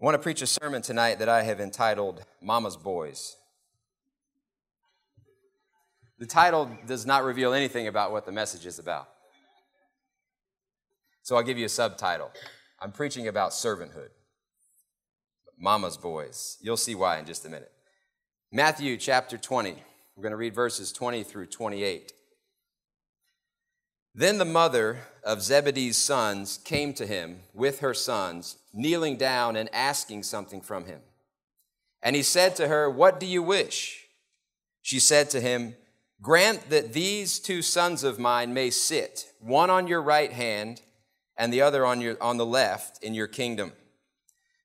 I want to preach a sermon tonight that I have entitled Mama's Boys. The title does not reveal anything about what the message is about. So I'll give you a subtitle. I'm preaching about servanthood. Mama's Boys. You'll see why in just a minute. Matthew chapter 20. We're going to read verses 20 through 28. Then the mother of Zebedee's sons came to him with her sons, kneeling down and asking something from him. And he said to her, What do you wish? She said to him, Grant that these two sons of mine may sit, one on your right hand and the other on, your, on the left, in your kingdom.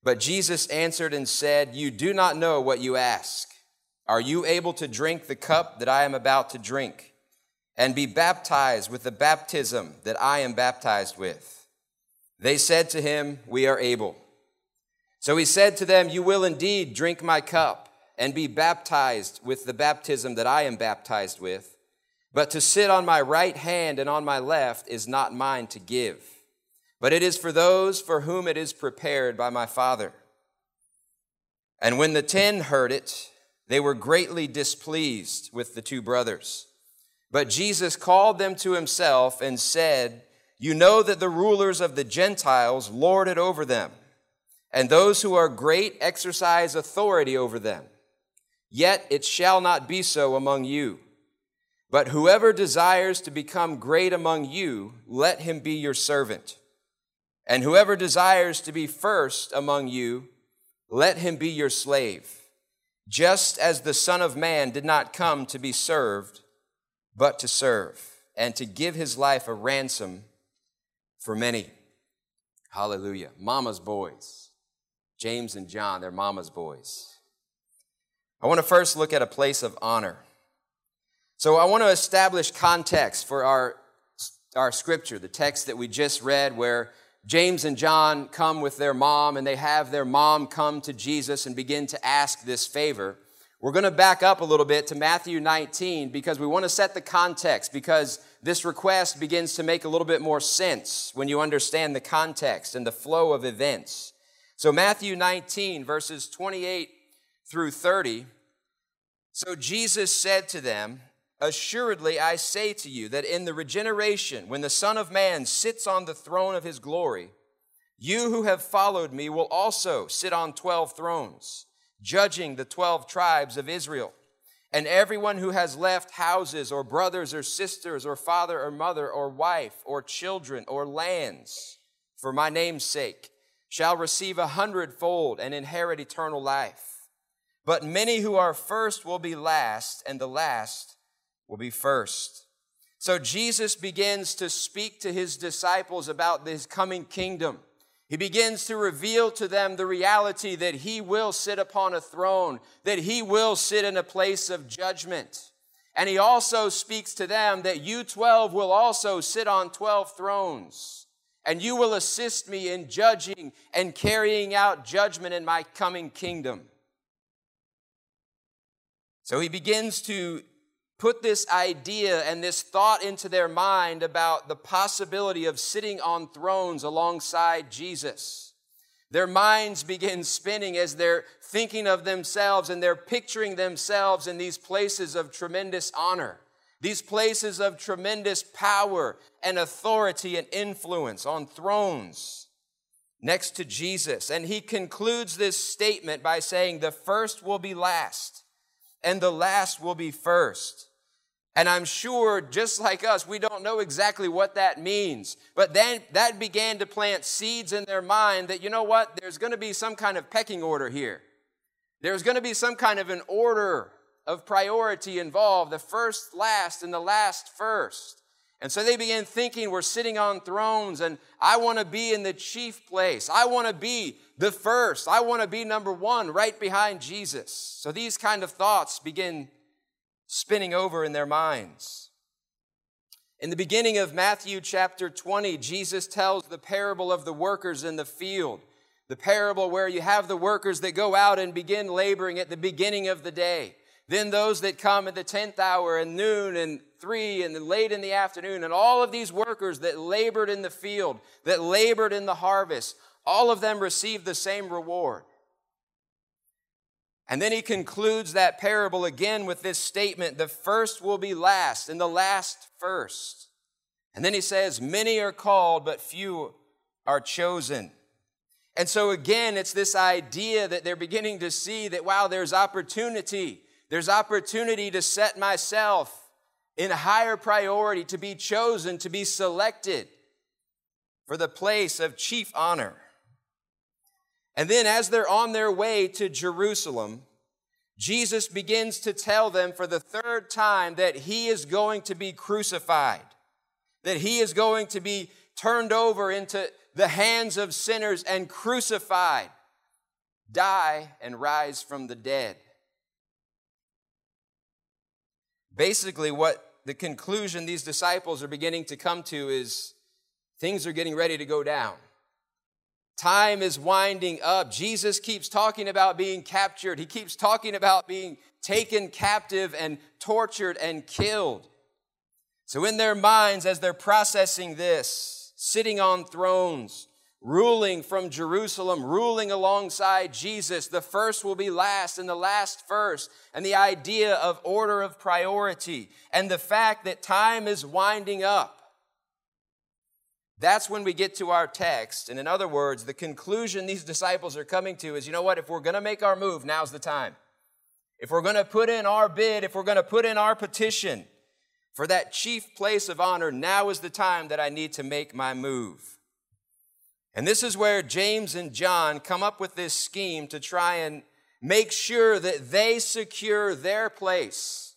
But Jesus answered and said, You do not know what you ask. Are you able to drink the cup that I am about to drink? And be baptized with the baptism that I am baptized with. They said to him, We are able. So he said to them, You will indeed drink my cup and be baptized with the baptism that I am baptized with. But to sit on my right hand and on my left is not mine to give, but it is for those for whom it is prepared by my Father. And when the ten heard it, they were greatly displeased with the two brothers. But Jesus called them to himself and said, You know that the rulers of the Gentiles lord it over them, and those who are great exercise authority over them. Yet it shall not be so among you. But whoever desires to become great among you, let him be your servant. And whoever desires to be first among you, let him be your slave. Just as the Son of Man did not come to be served, but to serve and to give his life a ransom for many. Hallelujah. Mama's boys. James and John, they're mama's boys. I want to first look at a place of honor. So I want to establish context for our, our scripture, the text that we just read, where James and John come with their mom and they have their mom come to Jesus and begin to ask this favor. We're going to back up a little bit to Matthew 19 because we want to set the context because this request begins to make a little bit more sense when you understand the context and the flow of events. So, Matthew 19, verses 28 through 30. So, Jesus said to them, Assuredly, I say to you that in the regeneration, when the Son of Man sits on the throne of his glory, you who have followed me will also sit on 12 thrones judging the 12 tribes of Israel. And everyone who has left houses or brothers or sisters or father or mother or wife or children or lands for my name's sake shall receive a hundredfold and inherit eternal life. But many who are first will be last, and the last will be first. So Jesus begins to speak to his disciples about this coming kingdom. He begins to reveal to them the reality that he will sit upon a throne, that he will sit in a place of judgment. And he also speaks to them that you 12 will also sit on 12 thrones, and you will assist me in judging and carrying out judgment in my coming kingdom. So he begins to put this idea and this thought into their mind about the possibility of sitting on thrones alongside Jesus. Their minds begin spinning as they're thinking of themselves and they're picturing themselves in these places of tremendous honor, these places of tremendous power and authority and influence on thrones next to Jesus. And he concludes this statement by saying, The first will be last and the last will be first. And I'm sure, just like us, we don't know exactly what that means. But then that began to plant seeds in their mind that, you know what, there's going to be some kind of pecking order here. There's going to be some kind of an order of priority involved the first last and the last first. And so they began thinking, we're sitting on thrones, and I want to be in the chief place. I want to be the first. I want to be number one right behind Jesus. So these kind of thoughts begin spinning over in their minds. In the beginning of Matthew chapter 20, Jesus tells the parable of the workers in the field. The parable where you have the workers that go out and begin laboring at the beginning of the day. Then those that come at the 10th hour and noon and three and late in the afternoon, and all of these workers that labored in the field, that labored in the harvest, all of them received the same reward. And then he concludes that parable again with this statement the first will be last, and the last first. And then he says, Many are called, but few are chosen. And so, again, it's this idea that they're beginning to see that, wow, there's opportunity. There's opportunity to set myself in higher priority, to be chosen, to be selected for the place of chief honor. And then, as they're on their way to Jerusalem, Jesus begins to tell them for the third time that he is going to be crucified, that he is going to be turned over into the hands of sinners and crucified, die, and rise from the dead. Basically, what the conclusion these disciples are beginning to come to is things are getting ready to go down. Time is winding up. Jesus keeps talking about being captured. He keeps talking about being taken captive and tortured and killed. So, in their minds, as they're processing this, sitting on thrones, ruling from Jerusalem, ruling alongside Jesus, the first will be last and the last first, and the idea of order of priority, and the fact that time is winding up. That's when we get to our text. And in other words, the conclusion these disciples are coming to is you know what? If we're going to make our move, now's the time. If we're going to put in our bid, if we're going to put in our petition for that chief place of honor, now is the time that I need to make my move. And this is where James and John come up with this scheme to try and make sure that they secure their place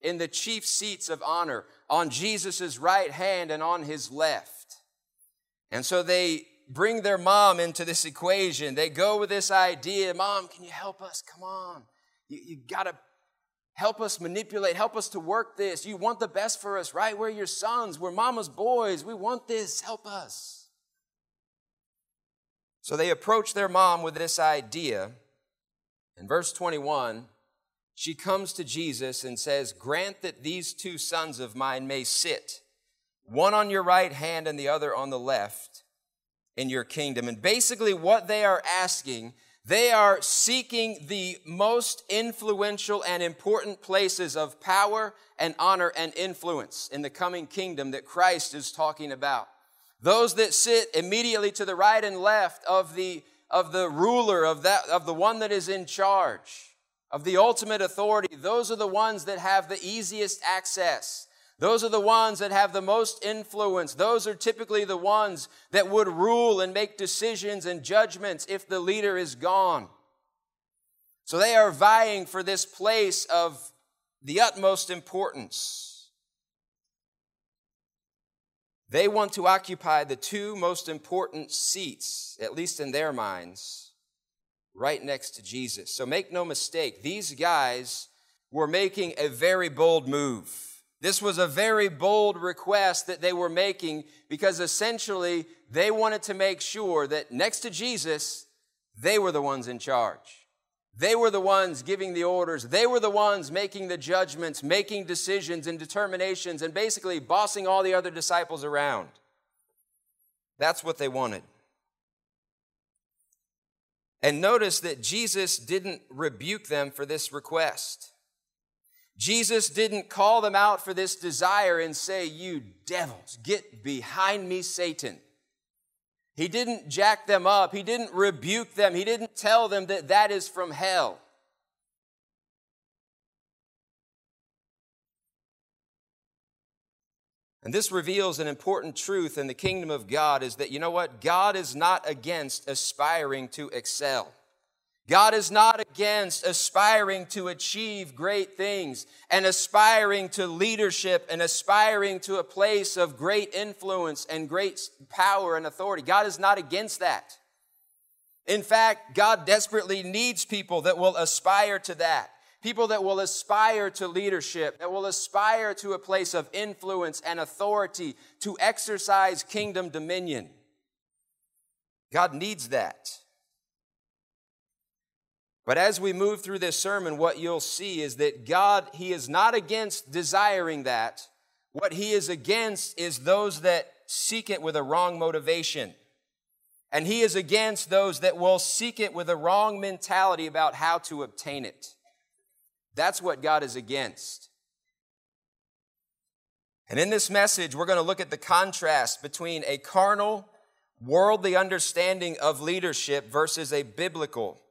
in the chief seats of honor on Jesus' right hand and on his left. And so they bring their mom into this equation. They go with this idea Mom, can you help us? Come on. You, you got to help us manipulate, help us to work this. You want the best for us, right? We're your sons, we're mama's boys. We want this. Help us. So they approach their mom with this idea. In verse 21, she comes to Jesus and says, Grant that these two sons of mine may sit one on your right hand and the other on the left in your kingdom. And basically, what they are asking, they are seeking the most influential and important places of power and honor and influence in the coming kingdom that Christ is talking about. Those that sit immediately to the right and left of the, of the ruler, of, that, of the one that is in charge, of the ultimate authority, those are the ones that have the easiest access those are the ones that have the most influence. Those are typically the ones that would rule and make decisions and judgments if the leader is gone. So they are vying for this place of the utmost importance. They want to occupy the two most important seats, at least in their minds, right next to Jesus. So make no mistake, these guys were making a very bold move. This was a very bold request that they were making because essentially they wanted to make sure that next to Jesus, they were the ones in charge. They were the ones giving the orders. They were the ones making the judgments, making decisions and determinations, and basically bossing all the other disciples around. That's what they wanted. And notice that Jesus didn't rebuke them for this request. Jesus didn't call them out for this desire and say, You devils, get behind me, Satan. He didn't jack them up. He didn't rebuke them. He didn't tell them that that is from hell. And this reveals an important truth in the kingdom of God is that, you know what? God is not against aspiring to excel. God is not against aspiring to achieve great things and aspiring to leadership and aspiring to a place of great influence and great power and authority. God is not against that. In fact, God desperately needs people that will aspire to that. People that will aspire to leadership, that will aspire to a place of influence and authority to exercise kingdom dominion. God needs that. But as we move through this sermon, what you'll see is that God, He is not against desiring that. What He is against is those that seek it with a wrong motivation. And he is against those that will seek it with a wrong mentality about how to obtain it. That's what God is against. And in this message, we're going to look at the contrast between a carnal, worldly understanding of leadership versus a biblical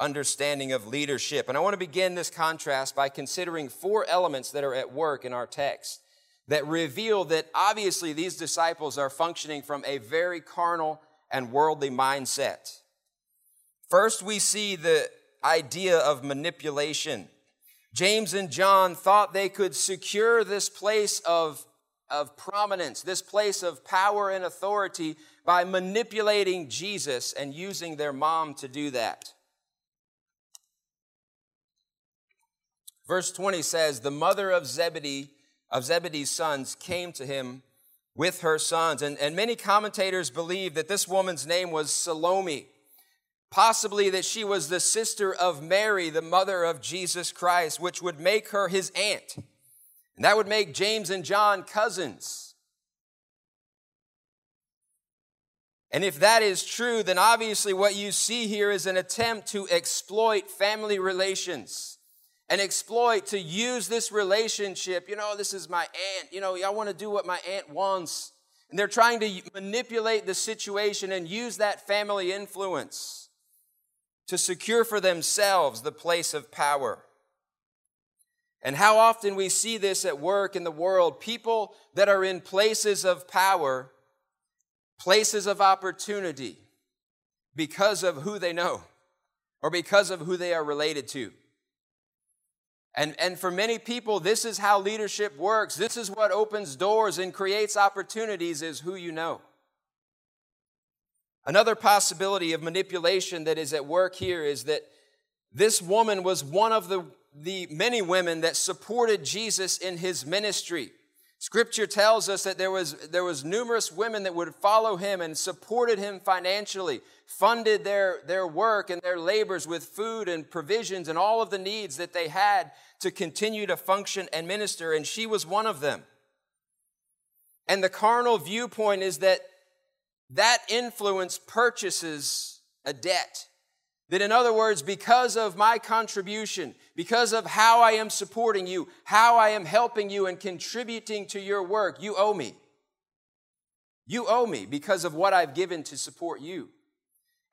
understanding of leadership. And I want to begin this contrast by considering four elements that are at work in our text that reveal that obviously these disciples are functioning from a very carnal and worldly mindset. First, we see the idea of manipulation. James and John thought they could secure this place of, of prominence, this place of power and authority by manipulating Jesus and using their mom to do that. Verse 20 says, The mother of Zebedee, of Zebedee's sons, came to him with her sons. And, and many commentators believe that this woman's name was Salome, possibly that she was the sister of Mary, the mother of Jesus Christ, which would make her his aunt. And that would make James and John cousins. And if that is true, then obviously what you see here is an attempt to exploit family relations and exploit to use this relationship. You know, this is my aunt. You know, I want to do what my aunt wants. And they're trying to manipulate the situation and use that family influence to secure for themselves the place of power. And how often we see this at work in the world people that are in places of power, places of opportunity, because of who they know or because of who they are related to. And, and for many people, this is how leadership works. This is what opens doors and creates opportunities is who you know. Another possibility of manipulation that is at work here is that this woman was one of the, the many women that supported Jesus in his ministry. Scripture tells us that there was, there was numerous women that would follow him and supported him financially, funded their, their work and their labors with food and provisions and all of the needs that they had to continue to function and minister, and she was one of them. And the carnal viewpoint is that that influence purchases a debt. That, in other words, because of my contribution, because of how I am supporting you, how I am helping you and contributing to your work, you owe me. You owe me because of what I've given to support you.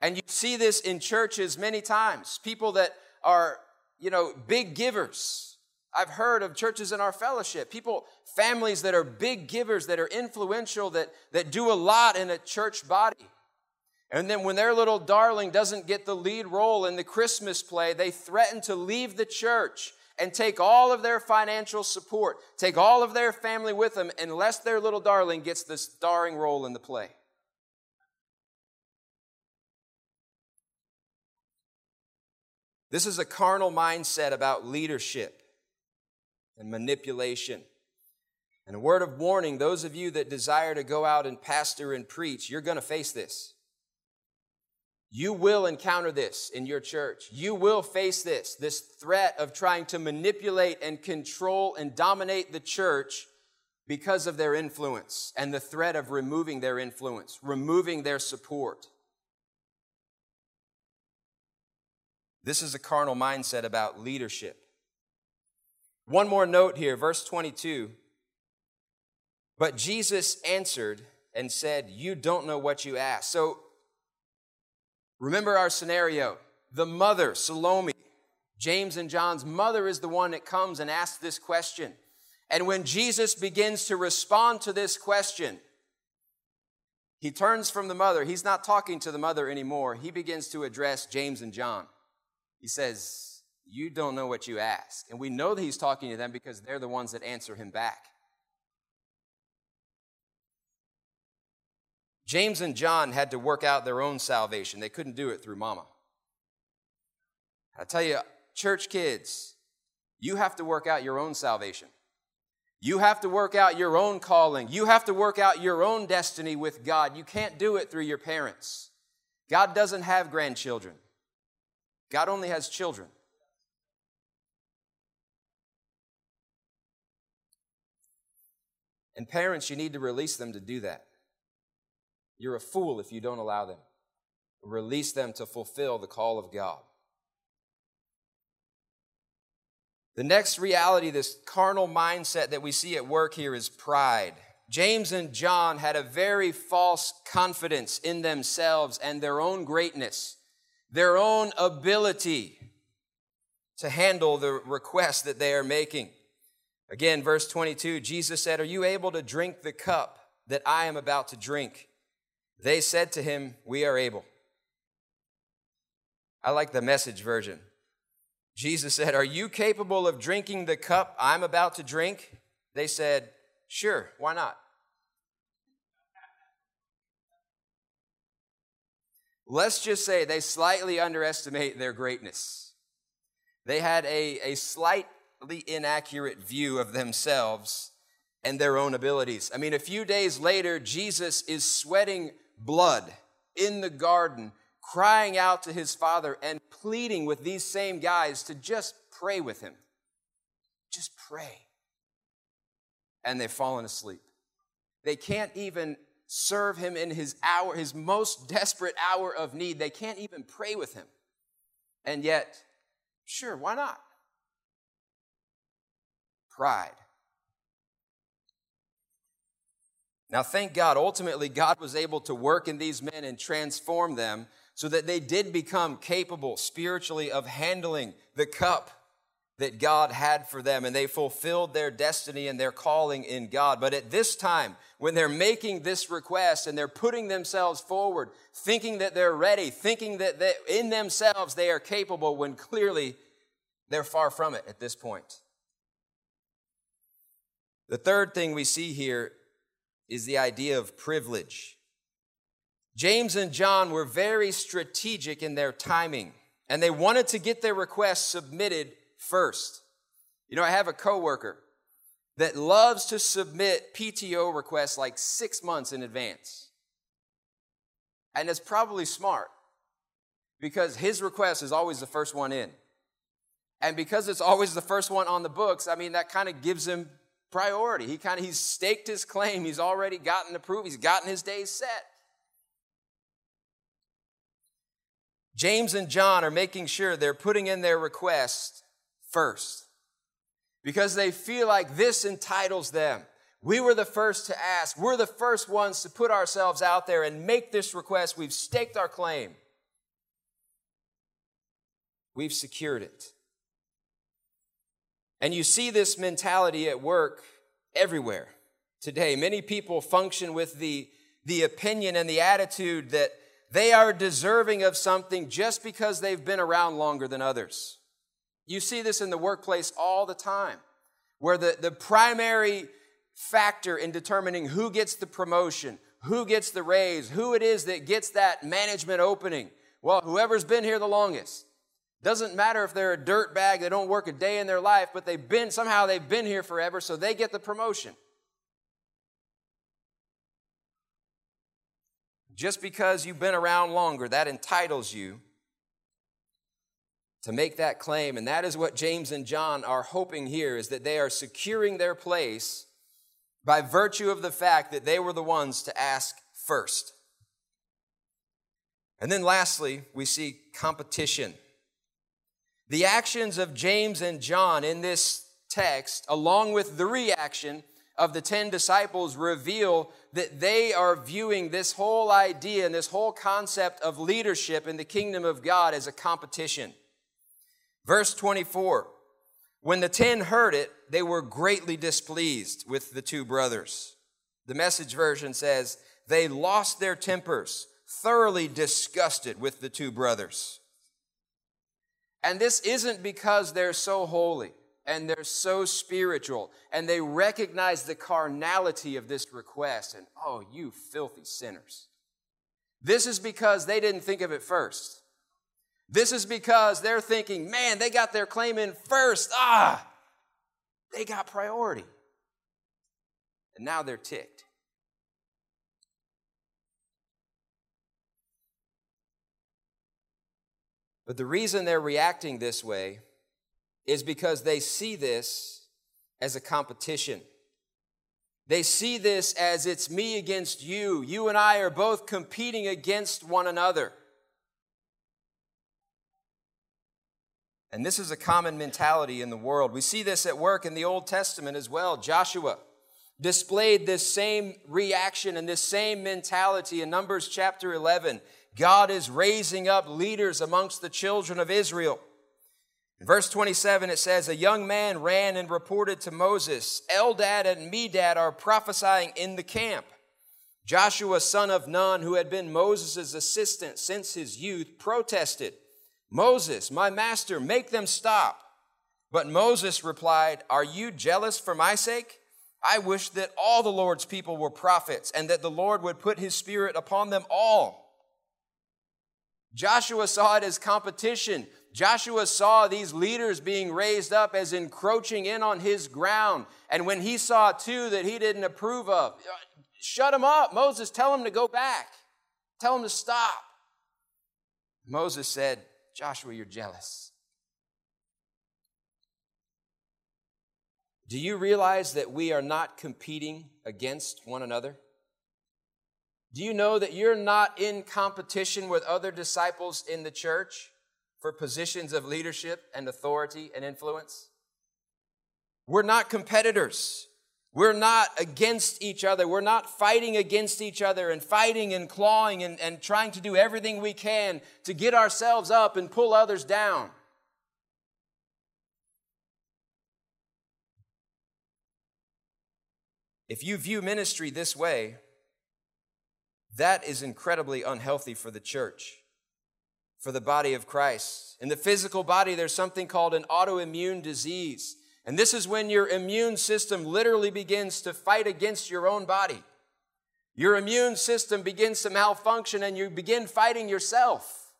And you see this in churches many times. People that are you know, big givers. I've heard of churches in our fellowship, people, families that are big givers, that are influential, that, that do a lot in a church body. And then when their little darling doesn't get the lead role in the Christmas play, they threaten to leave the church and take all of their financial support, take all of their family with them, unless their little darling gets the starring role in the play. This is a carnal mindset about leadership and manipulation. And a word of warning those of you that desire to go out and pastor and preach, you're going to face this. You will encounter this in your church. You will face this, this threat of trying to manipulate and control and dominate the church because of their influence and the threat of removing their influence, removing their support. This is a carnal mindset about leadership. One more note here, verse 22. But Jesus answered and said, You don't know what you ask. So remember our scenario. The mother, Salome, James and John's mother, is the one that comes and asks this question. And when Jesus begins to respond to this question, he turns from the mother. He's not talking to the mother anymore. He begins to address James and John. He says, You don't know what you ask. And we know that he's talking to them because they're the ones that answer him back. James and John had to work out their own salvation. They couldn't do it through mama. I tell you, church kids, you have to work out your own salvation. You have to work out your own calling. You have to work out your own destiny with God. You can't do it through your parents. God doesn't have grandchildren. God only has children. And parents, you need to release them to do that. You're a fool if you don't allow them. release them to fulfill the call of God. The next reality, this carnal mindset that we see at work here, is pride. James and John had a very false confidence in themselves and their own greatness, their own ability to handle the request that they are making. Again, verse 22, Jesus said, Are you able to drink the cup that I am about to drink? They said to him, We are able. I like the message version. Jesus said, Are you capable of drinking the cup I'm about to drink? They said, Sure, why not? Let's just say they slightly underestimate their greatness. They had a, a slightly inaccurate view of themselves and their own abilities. I mean, a few days later, Jesus is sweating blood in the garden, crying out to his father and pleading with these same guys to just pray with him. Just pray. And they've fallen asleep. They can't even serve him in his hour, his most desperate hour of need. They can't even pray with him. And yet, sure, why not? Pride. Now, thank God, ultimately, God was able to work in these men and transform them so that they did become capable spiritually of handling the cup that God had for them, and they fulfilled their destiny and their calling in God. But at this time, when they're making this request and they're putting themselves forward, thinking that they're ready, thinking that they, in themselves they are capable, when clearly they're far from it at this point. The third thing we see here is the idea of privilege. James and John were very strategic in their timing, and they wanted to get their request submitted first. You know, I have a coworker that loves to submit PTO requests like six months in advance. And it's probably smart because his request is always the first one in. And because it's always the first one on the books, I mean, that kind of gives him priority. He kind of he's staked his claim. He's already gotten the proof. He's gotten his days set. James and John are making sure they're putting in their request first because they feel like this entitles them. We were the first to ask. We're the first ones to put ourselves out there and make this request. We've staked our claim. We've secured it. And you see this mentality at work everywhere today. Many people function with the, the opinion and the attitude that they are deserving of something just because they've been around longer than others. You see this in the workplace all the time, where the, the primary factor in determining who gets the promotion, who gets the raise, who it is that gets that management opening. Well, whoever's been here the longest. Doesn't matter if they're a dirt bag, they don't work a day in their life, but they've been, somehow they've been here forever, so they get the promotion. Just because you've been around longer, that entitles you to make that claim. And that is what James and John are hoping here is that they are securing their place by virtue of the fact that they were the ones to ask first. And then lastly, we see competition. The actions of James and John in this text, along with the reaction of the 10 disciples, reveal that they are viewing this whole idea and this whole concept of leadership in the kingdom of God as a competition. Verse 24 When the ten heard it, they were greatly displeased with the two brothers. The message version says, They lost their tempers, thoroughly disgusted with the two brothers. And this isn't because they're so holy and they're so spiritual and they recognize the carnality of this request and, oh, you filthy sinners. This is because they didn't think of it first. This is because they're thinking, man, they got their claim in first. Ah, they got priority. And now they're ticked. But the reason they're reacting this way is because they see this as a competition. They see this as it's me against you. You and I are both competing against one another. And this is a common mentality in the world. We see this at work in the Old Testament as well. Joshua displayed this same reaction and this same mentality in Numbers chapter 11. God is raising up leaders amongst the children of Israel. In verse 27, it says, A young man ran and reported to Moses, Eldad and Medad are prophesying in the camp. Joshua, son of Nun, who had been Moses' assistant since his youth, protested, Moses, my master, make them stop. But Moses replied, Are you jealous for my sake? I wish that all the Lord's people were prophets and that the Lord would put his spirit upon them all. Joshua saw it as competition. Joshua saw these leaders being raised up as encroaching in on his ground. And when he saw two that he didn't approve of, shut him up. Moses, tell him to go back. Tell him to stop. Moses said, Joshua, you're jealous. Do you realize that we are not competing against one another? Do you know that you're not in competition with other disciples in the church? for positions of leadership and authority and influence. We're not competitors. We're not against each other. We're not fighting against each other and fighting and clawing and, and trying to do everything we can to get ourselves up and pull others down. If you view ministry this way, that is incredibly unhealthy for the church for the body of Christ. In the physical body, there's something called an autoimmune disease. And this is when your immune system literally begins to fight against your own body. Your immune system begins to malfunction and you begin fighting yourself.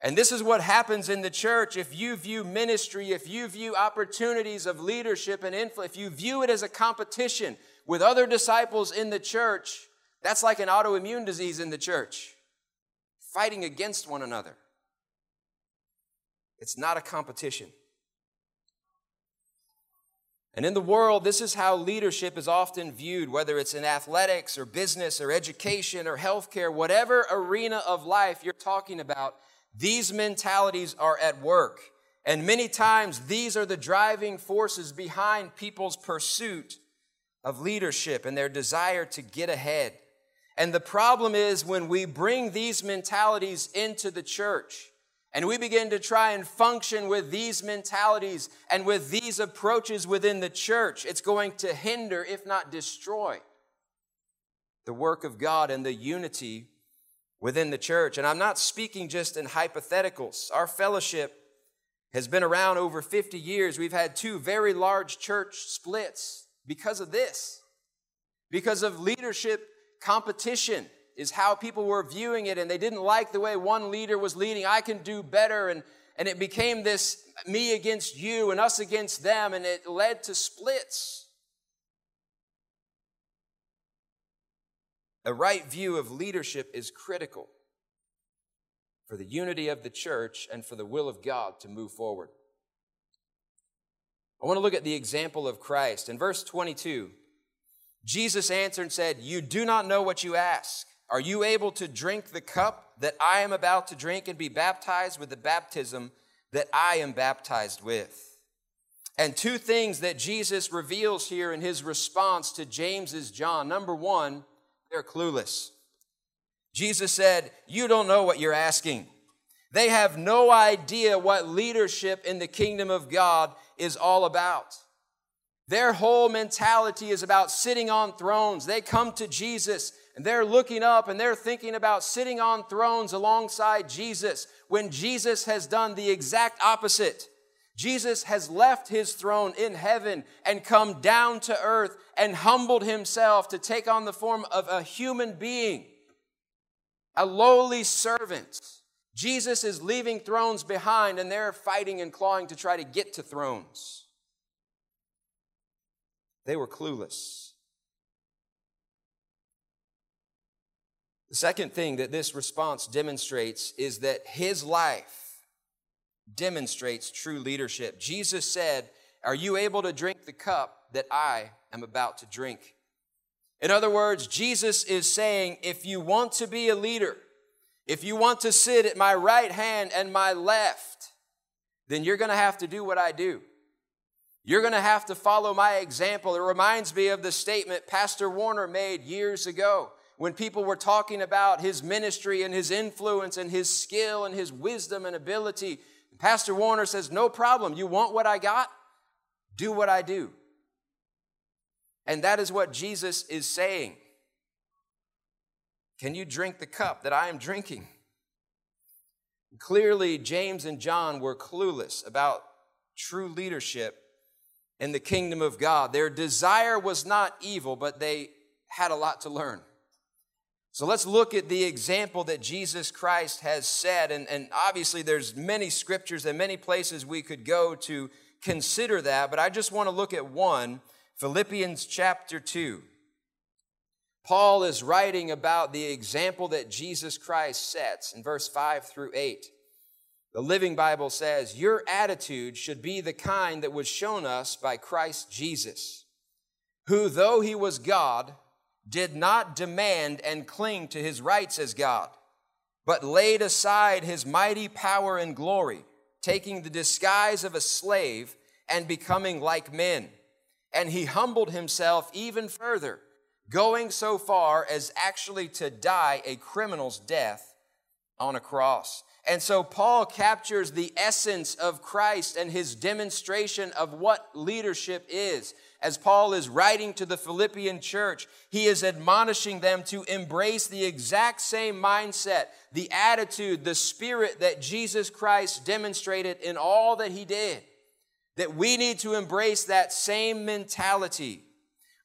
And this is what happens in the church if you view ministry, if you view opportunities of leadership and influence, if you view it as a competition with other disciples in the church, that's like an autoimmune disease in the church fighting against one another. It's not a competition. And in the world, this is how leadership is often viewed, whether it's in athletics or business or education or healthcare, whatever arena of life you're talking about, these mentalities are at work. And many times, these are the driving forces behind people's pursuit of leadership and their desire to get ahead. And the problem is when we bring these mentalities into the church and we begin to try and function with these mentalities and with these approaches within the church, it's going to hinder, if not destroy, the work of God and the unity within the church. And I'm not speaking just in hypotheticals. Our fellowship has been around over 50 years. We've had two very large church splits because of this, because of leadership competition is how people were viewing it, and they didn't like the way one leader was leading. I can do better. And, and it became this me against you and us against them, and it led to splits. A right view of leadership is critical for the unity of the church and for the will of God to move forward. I want to look at the example of Christ. In verse 22, Jesus answered and said, You do not know what you ask. Are you able to drink the cup that I am about to drink and be baptized with the baptism that I am baptized with? And two things that Jesus reveals here in his response to James's John. Number one, they're clueless. Jesus said, You don't know what you're asking. They have no idea what leadership in the kingdom of God is all about. Their whole mentality is about sitting on thrones. They come to Jesus and they're looking up and they're thinking about sitting on thrones alongside Jesus when Jesus has done the exact opposite. Jesus has left his throne in heaven and come down to earth and humbled himself to take on the form of a human being, a lowly servant. Jesus is leaving thrones behind and they're fighting and clawing to try to get to thrones. They were clueless. The second thing that this response demonstrates is that his life demonstrates true leadership. Jesus said, Are you able to drink the cup that I am about to drink? In other words, Jesus is saying, If you want to be a leader, if you want to sit at my right hand and my left, then you're going to have to do what I do. You're going to have to follow my example. It reminds me of the statement Pastor Warner made years ago when people were talking about his ministry and his influence and his skill and his wisdom and ability. Pastor Warner says, No problem. You want what I got? Do what I do. And that is what Jesus is saying. Can you drink the cup that I am drinking? Clearly, James and John were clueless about true leadership in the kingdom of God. Their desire was not evil, but they had a lot to learn. So let's look at the example that Jesus Christ has set. And, and obviously, there's many scriptures and many places we could go to consider that, but I just want to look at one Philippians chapter 2. Paul is writing about the example that Jesus Christ sets in verse 5 through 8. The Living Bible says, Your attitude should be the kind that was shown us by Christ Jesus, who, though he was God, did not demand and cling to his rights as God, but laid aside his mighty power and glory, taking the disguise of a slave and becoming like men. And he humbled himself even further, going so far as actually to die a criminal's death on a cross. And so Paul captures the essence of Christ and his demonstration of what leadership is. As Paul is writing to the Philippian church, he is admonishing them to embrace the exact same mindset, the attitude, the spirit that Jesus Christ demonstrated in all that he did. That we need to embrace that same mentality.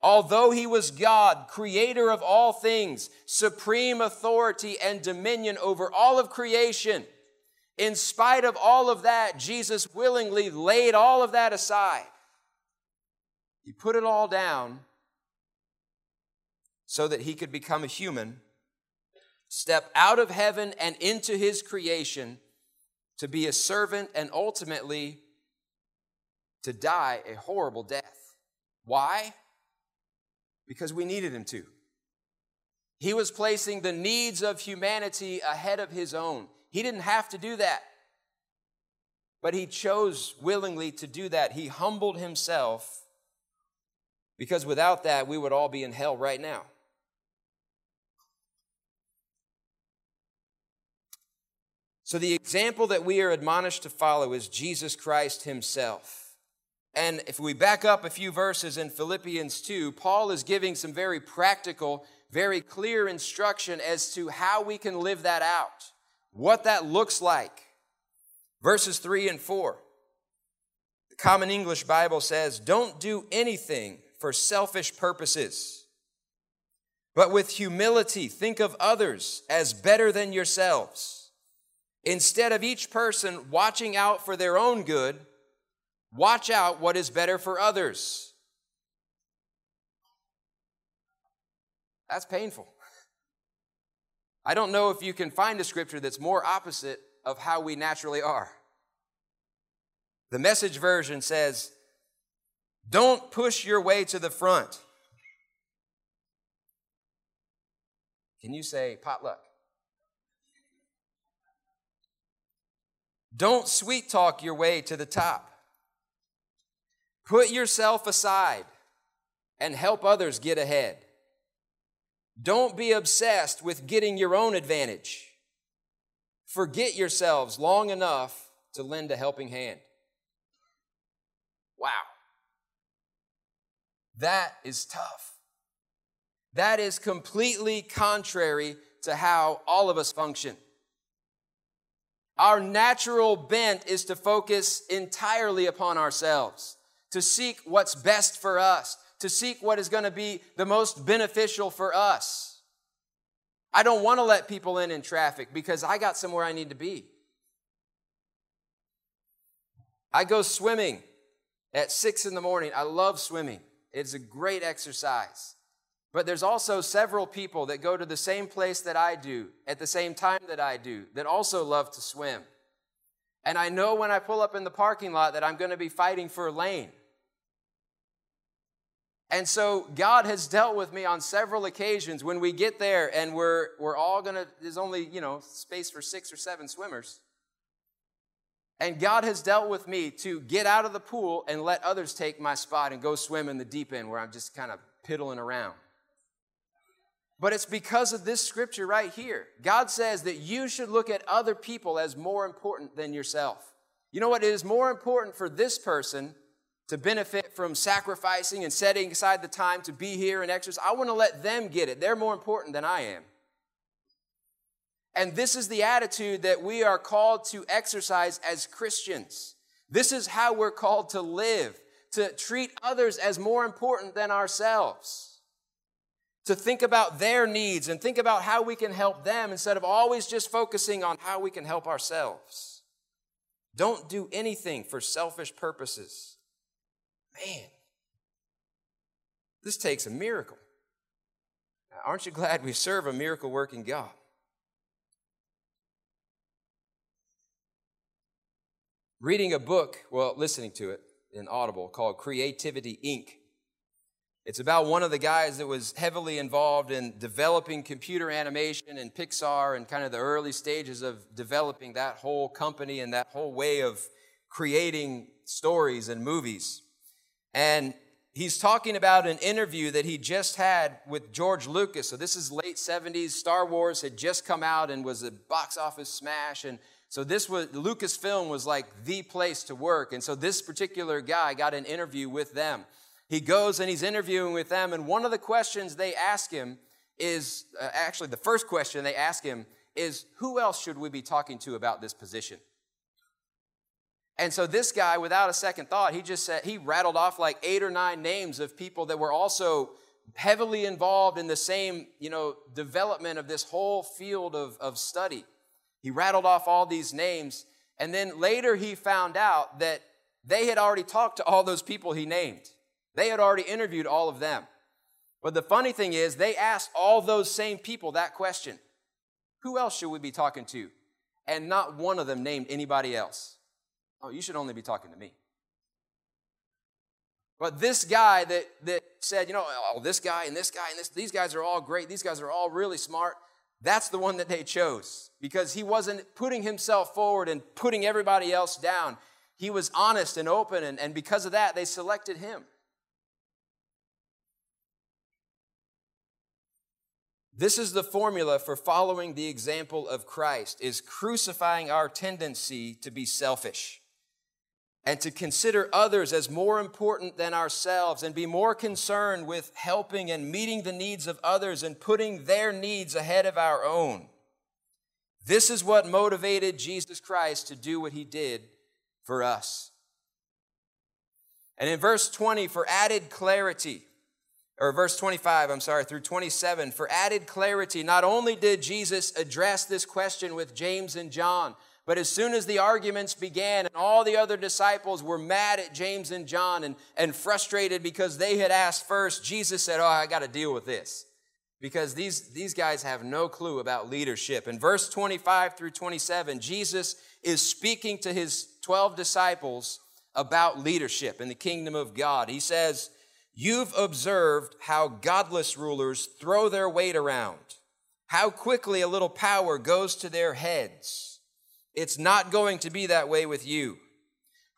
Although he was God, creator of all things, supreme authority and dominion over all of creation, in spite of all of that, Jesus willingly laid all of that aside. He put it all down so that he could become a human, step out of heaven and into his creation to be a servant and ultimately to die a horrible death. Why? Because we needed him to. He was placing the needs of humanity ahead of his own. He didn't have to do that. But he chose willingly to do that. He humbled himself because without that, we would all be in hell right now. So, the example that we are admonished to follow is Jesus Christ himself. And if we back up a few verses in Philippians 2, Paul is giving some very practical, very clear instruction as to how we can live that out, what that looks like. Verses 3 and 4. The Common English Bible says, Don't do anything for selfish purposes, but with humility think of others as better than yourselves. Instead of each person watching out for their own good, Watch out what is better for others. That's painful. I don't know if you can find a scripture that's more opposite of how we naturally are. The message version says, Don't push your way to the front. Can you say potluck? Don't sweet talk your way to the top. Put yourself aside and help others get ahead. Don't be obsessed with getting your own advantage. Forget yourselves long enough to lend a helping hand. Wow. That is tough. That is completely contrary to how all of us function. Our natural bent is to focus entirely upon ourselves to seek what's best for us, to seek what is going to be the most beneficial for us. I don't want to let people in in traffic because I got somewhere I need to be. I go swimming at six in the morning. I love swimming, it's a great exercise. But there's also several people that go to the same place that I do at the same time that I do that also love to swim. And I know when I pull up in the parking lot that I'm going to be fighting for a lane. And so God has dealt with me on several occasions when we get there and we're, we're all gonna, there's only, you know, space for six or seven swimmers. And God has dealt with me to get out of the pool and let others take my spot and go swim in the deep end where I'm just kind of piddling around. But it's because of this scripture right here. God says that you should look at other people as more important than yourself. You know what? It is more important for this person to benefit from sacrificing and setting aside the time to be here and exercise. I want to let them get it. They're more important than I am. And this is the attitude that we are called to exercise as Christians. This is how we're called to live, to treat others as more important than ourselves, to think about their needs and think about how we can help them instead of always just focusing on how we can help ourselves. Don't do anything for selfish purposes. Man, this takes a miracle. Aren't you glad we serve a miracle working God? Reading a book, well, listening to it in Audible called Creativity Inc. It's about one of the guys that was heavily involved in developing computer animation and Pixar and kind of the early stages of developing that whole company and that whole way of creating stories and movies. And he's talking about an interview that he just had with George Lucas. So this is late 70s. Star Wars had just come out and was a box office smash. And so this was Lucasfilm was like the place to work. And so this particular guy got an interview with them. He goes and he's interviewing with them. And one of the questions they ask him is uh, actually the first question they ask him is, Who else should we be talking to about this position? And so this guy, without a second thought, he just said, he rattled off like eight or nine names of people that were also heavily involved in the same, you know, development of this whole field of, of study. He rattled off all these names. And then later he found out that they had already talked to all those people he named. They had already interviewed all of them. But the funny thing is, they asked all those same people that question Who else should we be talking to? And not one of them named anybody else. Oh, you should only be talking to me. But this guy that, that said, you know, oh, this guy and this guy and this, these guys are all great, these guys are all really smart, that's the one that they chose because he wasn't putting himself forward and putting everybody else down. He was honest and open, and, and because of that, they selected him. This is the formula for following the example of Christ is crucifying our tendency to be selfish and to consider others as more important than ourselves and be more concerned with helping and meeting the needs of others and putting their needs ahead of our own. This is what motivated Jesus Christ to do what he did for us. And in verse 20, for added clarity, or verse 25, I'm sorry, through 27, for added clarity, not only did Jesus address this question with James and John, but as soon as the arguments began and all the other disciples were mad at James and John and, and frustrated because they had asked first, Jesus said, Oh, I got to deal with this. Because these, these guys have no clue about leadership. In verse 25 through 27, Jesus is speaking to his 12 disciples about leadership in the kingdom of God. He says, You've observed how godless rulers throw their weight around, how quickly a little power goes to their heads. It's not going to be that way with you.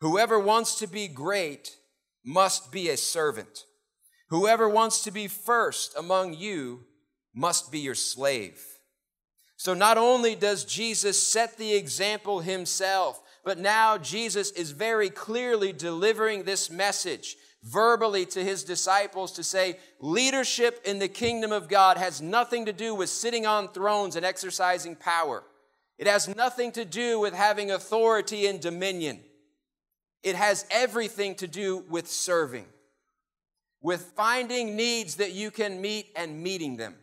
Whoever wants to be great must be a servant. Whoever wants to be first among you must be your slave. So not only does Jesus set the example himself, but now Jesus is very clearly delivering this message verbally to his disciples to say leadership in the kingdom of God has nothing to do with sitting on thrones and exercising power. It has nothing to do with having authority and dominion. It has everything to do with serving, with finding needs that you can meet and meeting them.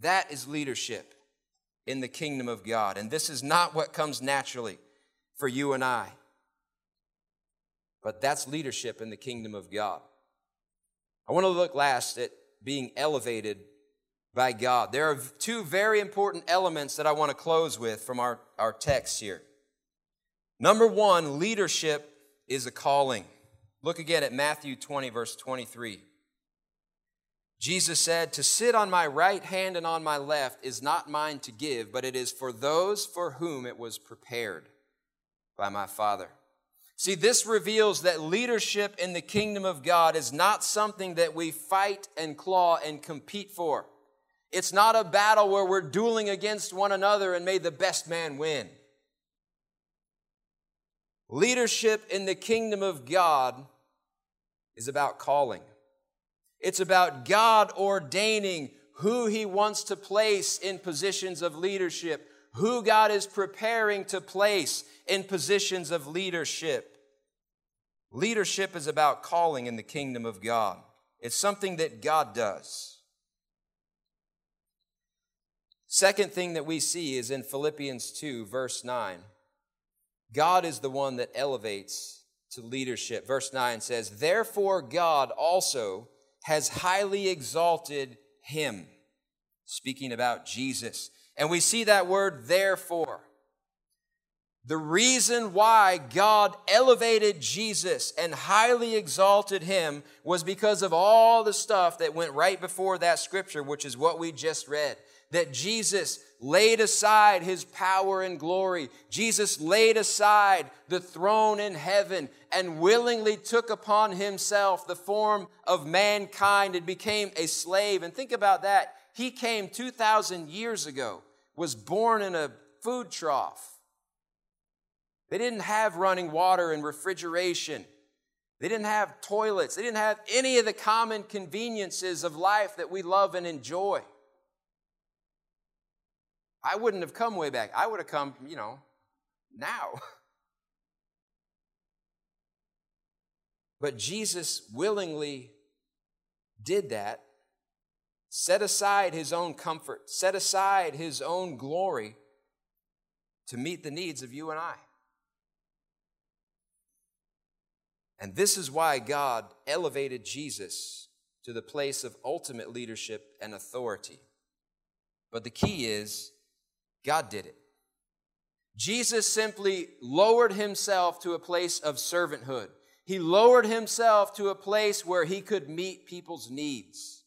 That is leadership in the kingdom of God. And this is not what comes naturally for you and I, but that's leadership in the kingdom of God. I want to look last at being elevated by God. There are two very important elements that I want to close with from our, our text here. Number one, leadership is a calling. Look again at Matthew 20, verse 23. Jesus said, To sit on my right hand and on my left is not mine to give, but it is for those for whom it was prepared. by my Father. See, this reveals that leadership in the kingdom of God is not something that we fight and claw and compete for. It's not a battle where we're dueling against one another and may the best man win. Leadership in the kingdom of God is about calling. It's about God ordaining who He wants to place in positions of leadership, who God is preparing to place in positions of leadership. Leadership is about calling in the kingdom of God, it's something that God does. Second thing that we see is in Philippians 2, verse 9. God is the one that elevates to leadership. Verse 9 says, Therefore, God also has highly exalted him. Speaking about Jesus. And we see that word, therefore. The reason why God elevated Jesus and highly exalted him was because of all the stuff that went right before that scripture, which is what we just read. That Jesus laid aside his power and glory. Jesus laid aside the throne in heaven and willingly took upon himself the form of mankind and became a slave. And think about that. He came 2,000 years ago, was born in a food trough they didn't have running water and refrigeration. They didn't have toilets. They didn't have any of the common conveniences of life that we love and enjoy. I wouldn't have come way back. I would have come, you know, now. But Jesus willingly did that, set aside his own comfort, set aside his own glory to meet the needs of you and I. And this is why God elevated Jesus to the place of ultimate leadership and authority. But the key is, God did it. Jesus simply lowered himself to a place of servanthood. He lowered himself to a place where he could meet people's needs.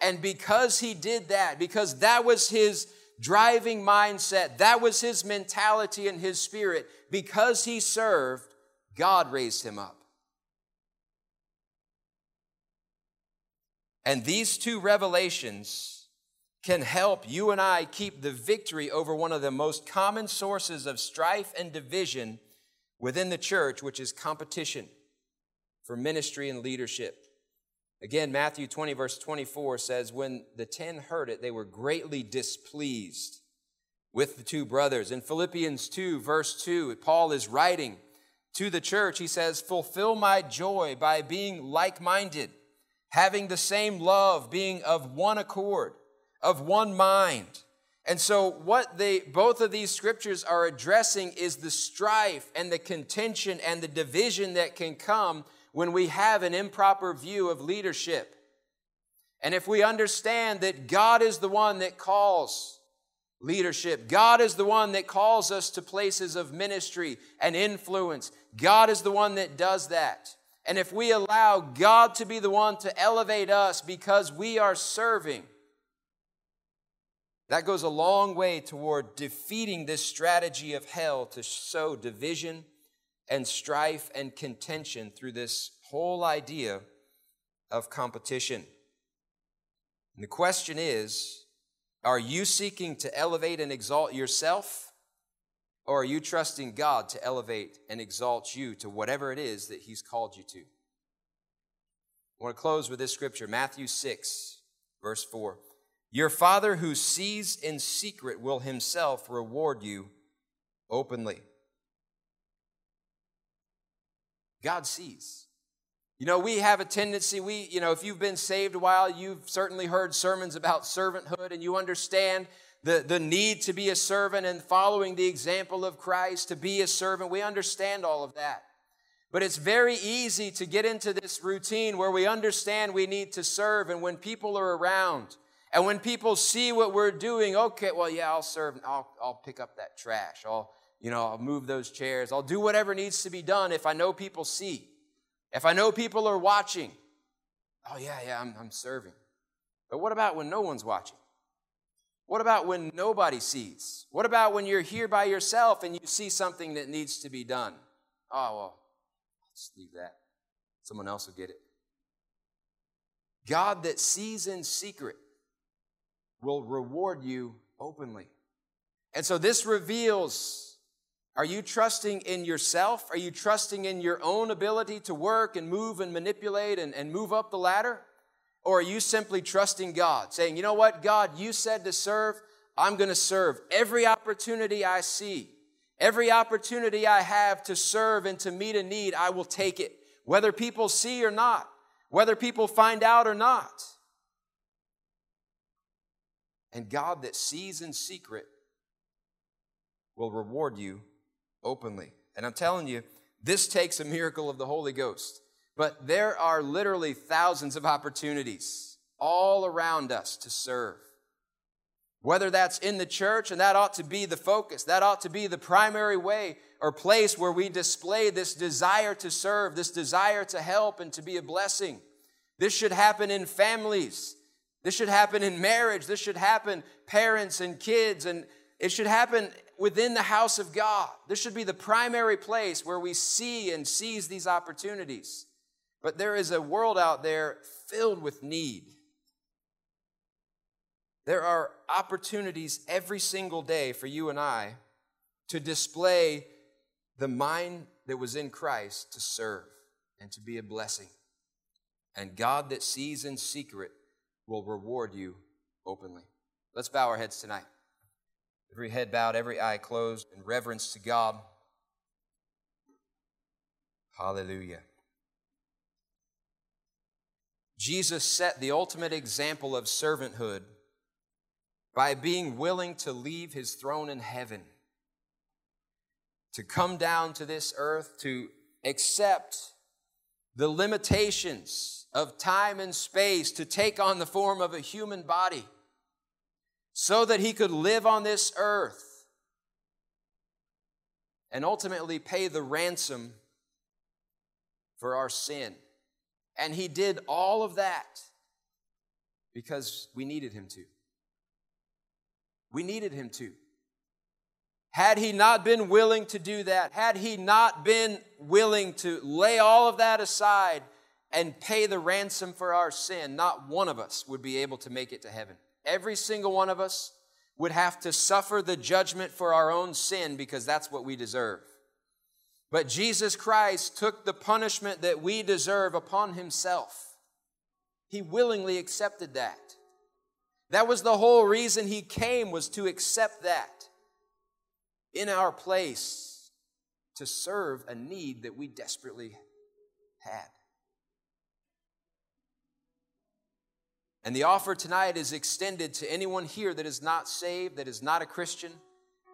And because he did that, because that was his driving mindset, that was his mentality and his spirit, because he served, God raised him up. And these two revelations can help you and I keep the victory over one of the most common sources of strife and division within the church, which is competition for ministry and leadership. Again, Matthew 20, verse 24 says, When the ten heard it, they were greatly displeased with the two brothers. In Philippians 2, verse 2, Paul is writing to the church. He says, Fulfill my joy by being like minded having the same love, being of one accord, of one mind. And so, what they both of these scriptures are addressing is the strife and the contention and the division that can come when we have an improper view of leadership. And if we understand that God is the one that calls leadership, God is the one that calls us to places of ministry and influence, God is the one that does that. And if we allow God to be the one to elevate us because we are serving, that goes a long way toward defeating this strategy of hell to sow division and strife and contention through this whole idea of competition. And the question is are you seeking to elevate and exalt yourself? Or are you trusting God to elevate and exalt you to whatever it is that He's called you to? I want to close with this scripture Matthew 6, verse 4. Your Father who sees in secret will Himself reward you openly. God sees. You know, we have a tendency, we, you know, if you've been saved a while, you've certainly heard sermons about servanthood and you understand the, the need to be a servant and following the example of Christ to be a servant. We understand all of that. But it's very easy to get into this routine where we understand we need to serve, and when people are around, and when people see what we're doing, okay, well, yeah, I'll serve, I'll, I'll pick up that trash, I'll, you know, I'll move those chairs, I'll do whatever needs to be done if I know people see, if I know people are watching. Oh, yeah, yeah, I'm, I'm serving. But what about when no one's watching? What about when nobody sees? What about when you're here by yourself and you see something that needs to be done? Oh, well, let's leave that. Someone else will get it. God that sees in secret will reward you openly. And so this reveals are you trusting in yourself? Are you trusting in your own ability to work and move and manipulate and, and move up the ladder? Or are you simply trusting God, saying, you know what, God, you said to serve, I'm going to serve every opportunity I see, every opportunity I have to serve and to meet a need, I will take it, whether people see or not, whether people find out or not. And God that sees in secret will reward you openly. And I'm telling you, this takes a miracle of the Holy Ghost. But there are literally thousands of opportunities all around us to serve. Whether that's in the church, and that ought to be the focus, that ought to be the primary way or place where we display this desire to serve, this desire to help and to be a blessing. This should happen in families. This should happen in marriage. This should happen parents and kids and it should happen within the house of God. This should be the primary place where we see and seize these opportunities. But there is a world out there filled with need. There are opportunities every single day for you and I to display the mind that was in Christ to serve and to be a blessing. And God that sees in secret will reward you openly. Let's bow our heads tonight. Every head bowed, every eye closed in reverence to God. Hallelujah. Jesus set the ultimate example of servanthood by being willing to leave his throne in heaven, to come down to this earth, to accept the limitations of time and space, to take on the form of a human body, so that he could live on this earth and ultimately pay the ransom for our sin. And he did all of that because we needed him to. We needed him to. Had he not been willing to do that, had he not been willing to lay all of that aside and pay the ransom for our sin, not one of us would be able to make it to heaven. Every single one of us would have to suffer the judgment for our own sin because that's what we deserve. But Jesus Christ took the punishment that we deserve upon himself. He willingly accepted that. That was the whole reason he came was to accept that in our place to serve a need that we desperately had. And the offer tonight is extended to anyone here that is not saved, that is not a Christian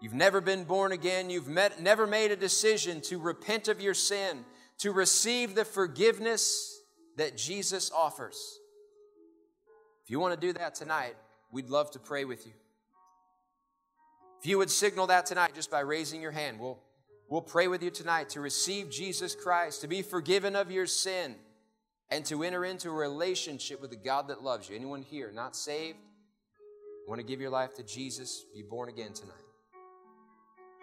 You've never been born again. You've met, never made a decision to repent of your sin, to receive the forgiveness that Jesus offers. If you want to do that tonight, we'd love to pray with you. If you would signal that tonight just by raising your hand, we'll, we'll pray with you tonight to receive Jesus Christ, to be forgiven of your sin, and to enter into a relationship with the God that loves you. Anyone here not saved? Want to give your life to Jesus? Be born again tonight.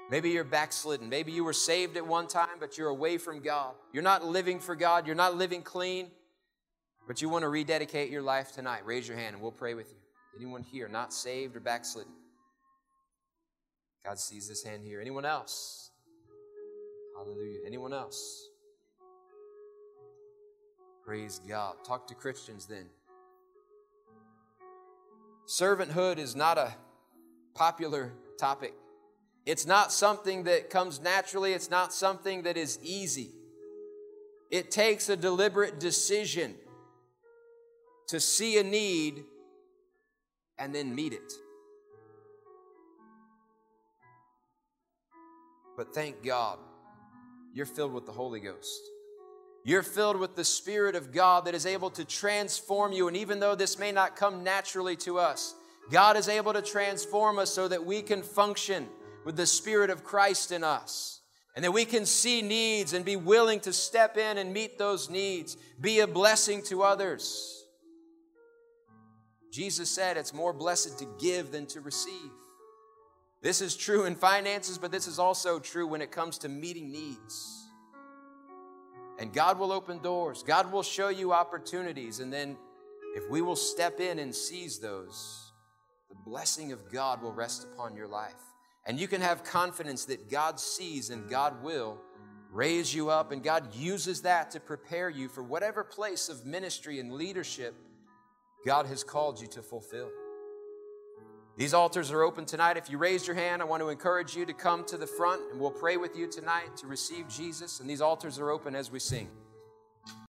Maybe you're backslidden. Maybe you were saved at one time, but you're away from God. You're not living for God. You're not living clean, but you want to rededicate your life tonight. Raise your hand and we'll pray with you. Anyone here not saved or backslidden? God sees this hand here. Anyone else? Hallelujah. Anyone else? Praise God. Talk to Christians then. Servanthood is not a popular topic. It's not something that comes naturally, it's not something that is easy. It takes a deliberate decision to see a need and then meet it. But thank God, you're filled with the Holy Ghost. You're filled with the Spirit of God that is able to transform you. And even though this may not come naturally to us, God is able to transform us so that we can function with the Spirit of Christ in us. And that we can see needs and be willing to step in and meet those needs, be a blessing to others. Jesus said it's more blessed to give than to receive. This is true in finances, but this is also true when it comes to meeting needs. And God will open doors, God will show you opportunities, and then if we will step in and seize those, the blessing of God will rest upon your life. And you can have confidence that God sees and God will raise you up, and God uses that to prepare you for whatever place of ministry and leadership God has called you to fulfill. These altars are open tonight. If you raised your hand, I want to encourage you to come to the front and we'll pray with you tonight to receive Jesus. And these altars are open as we sing.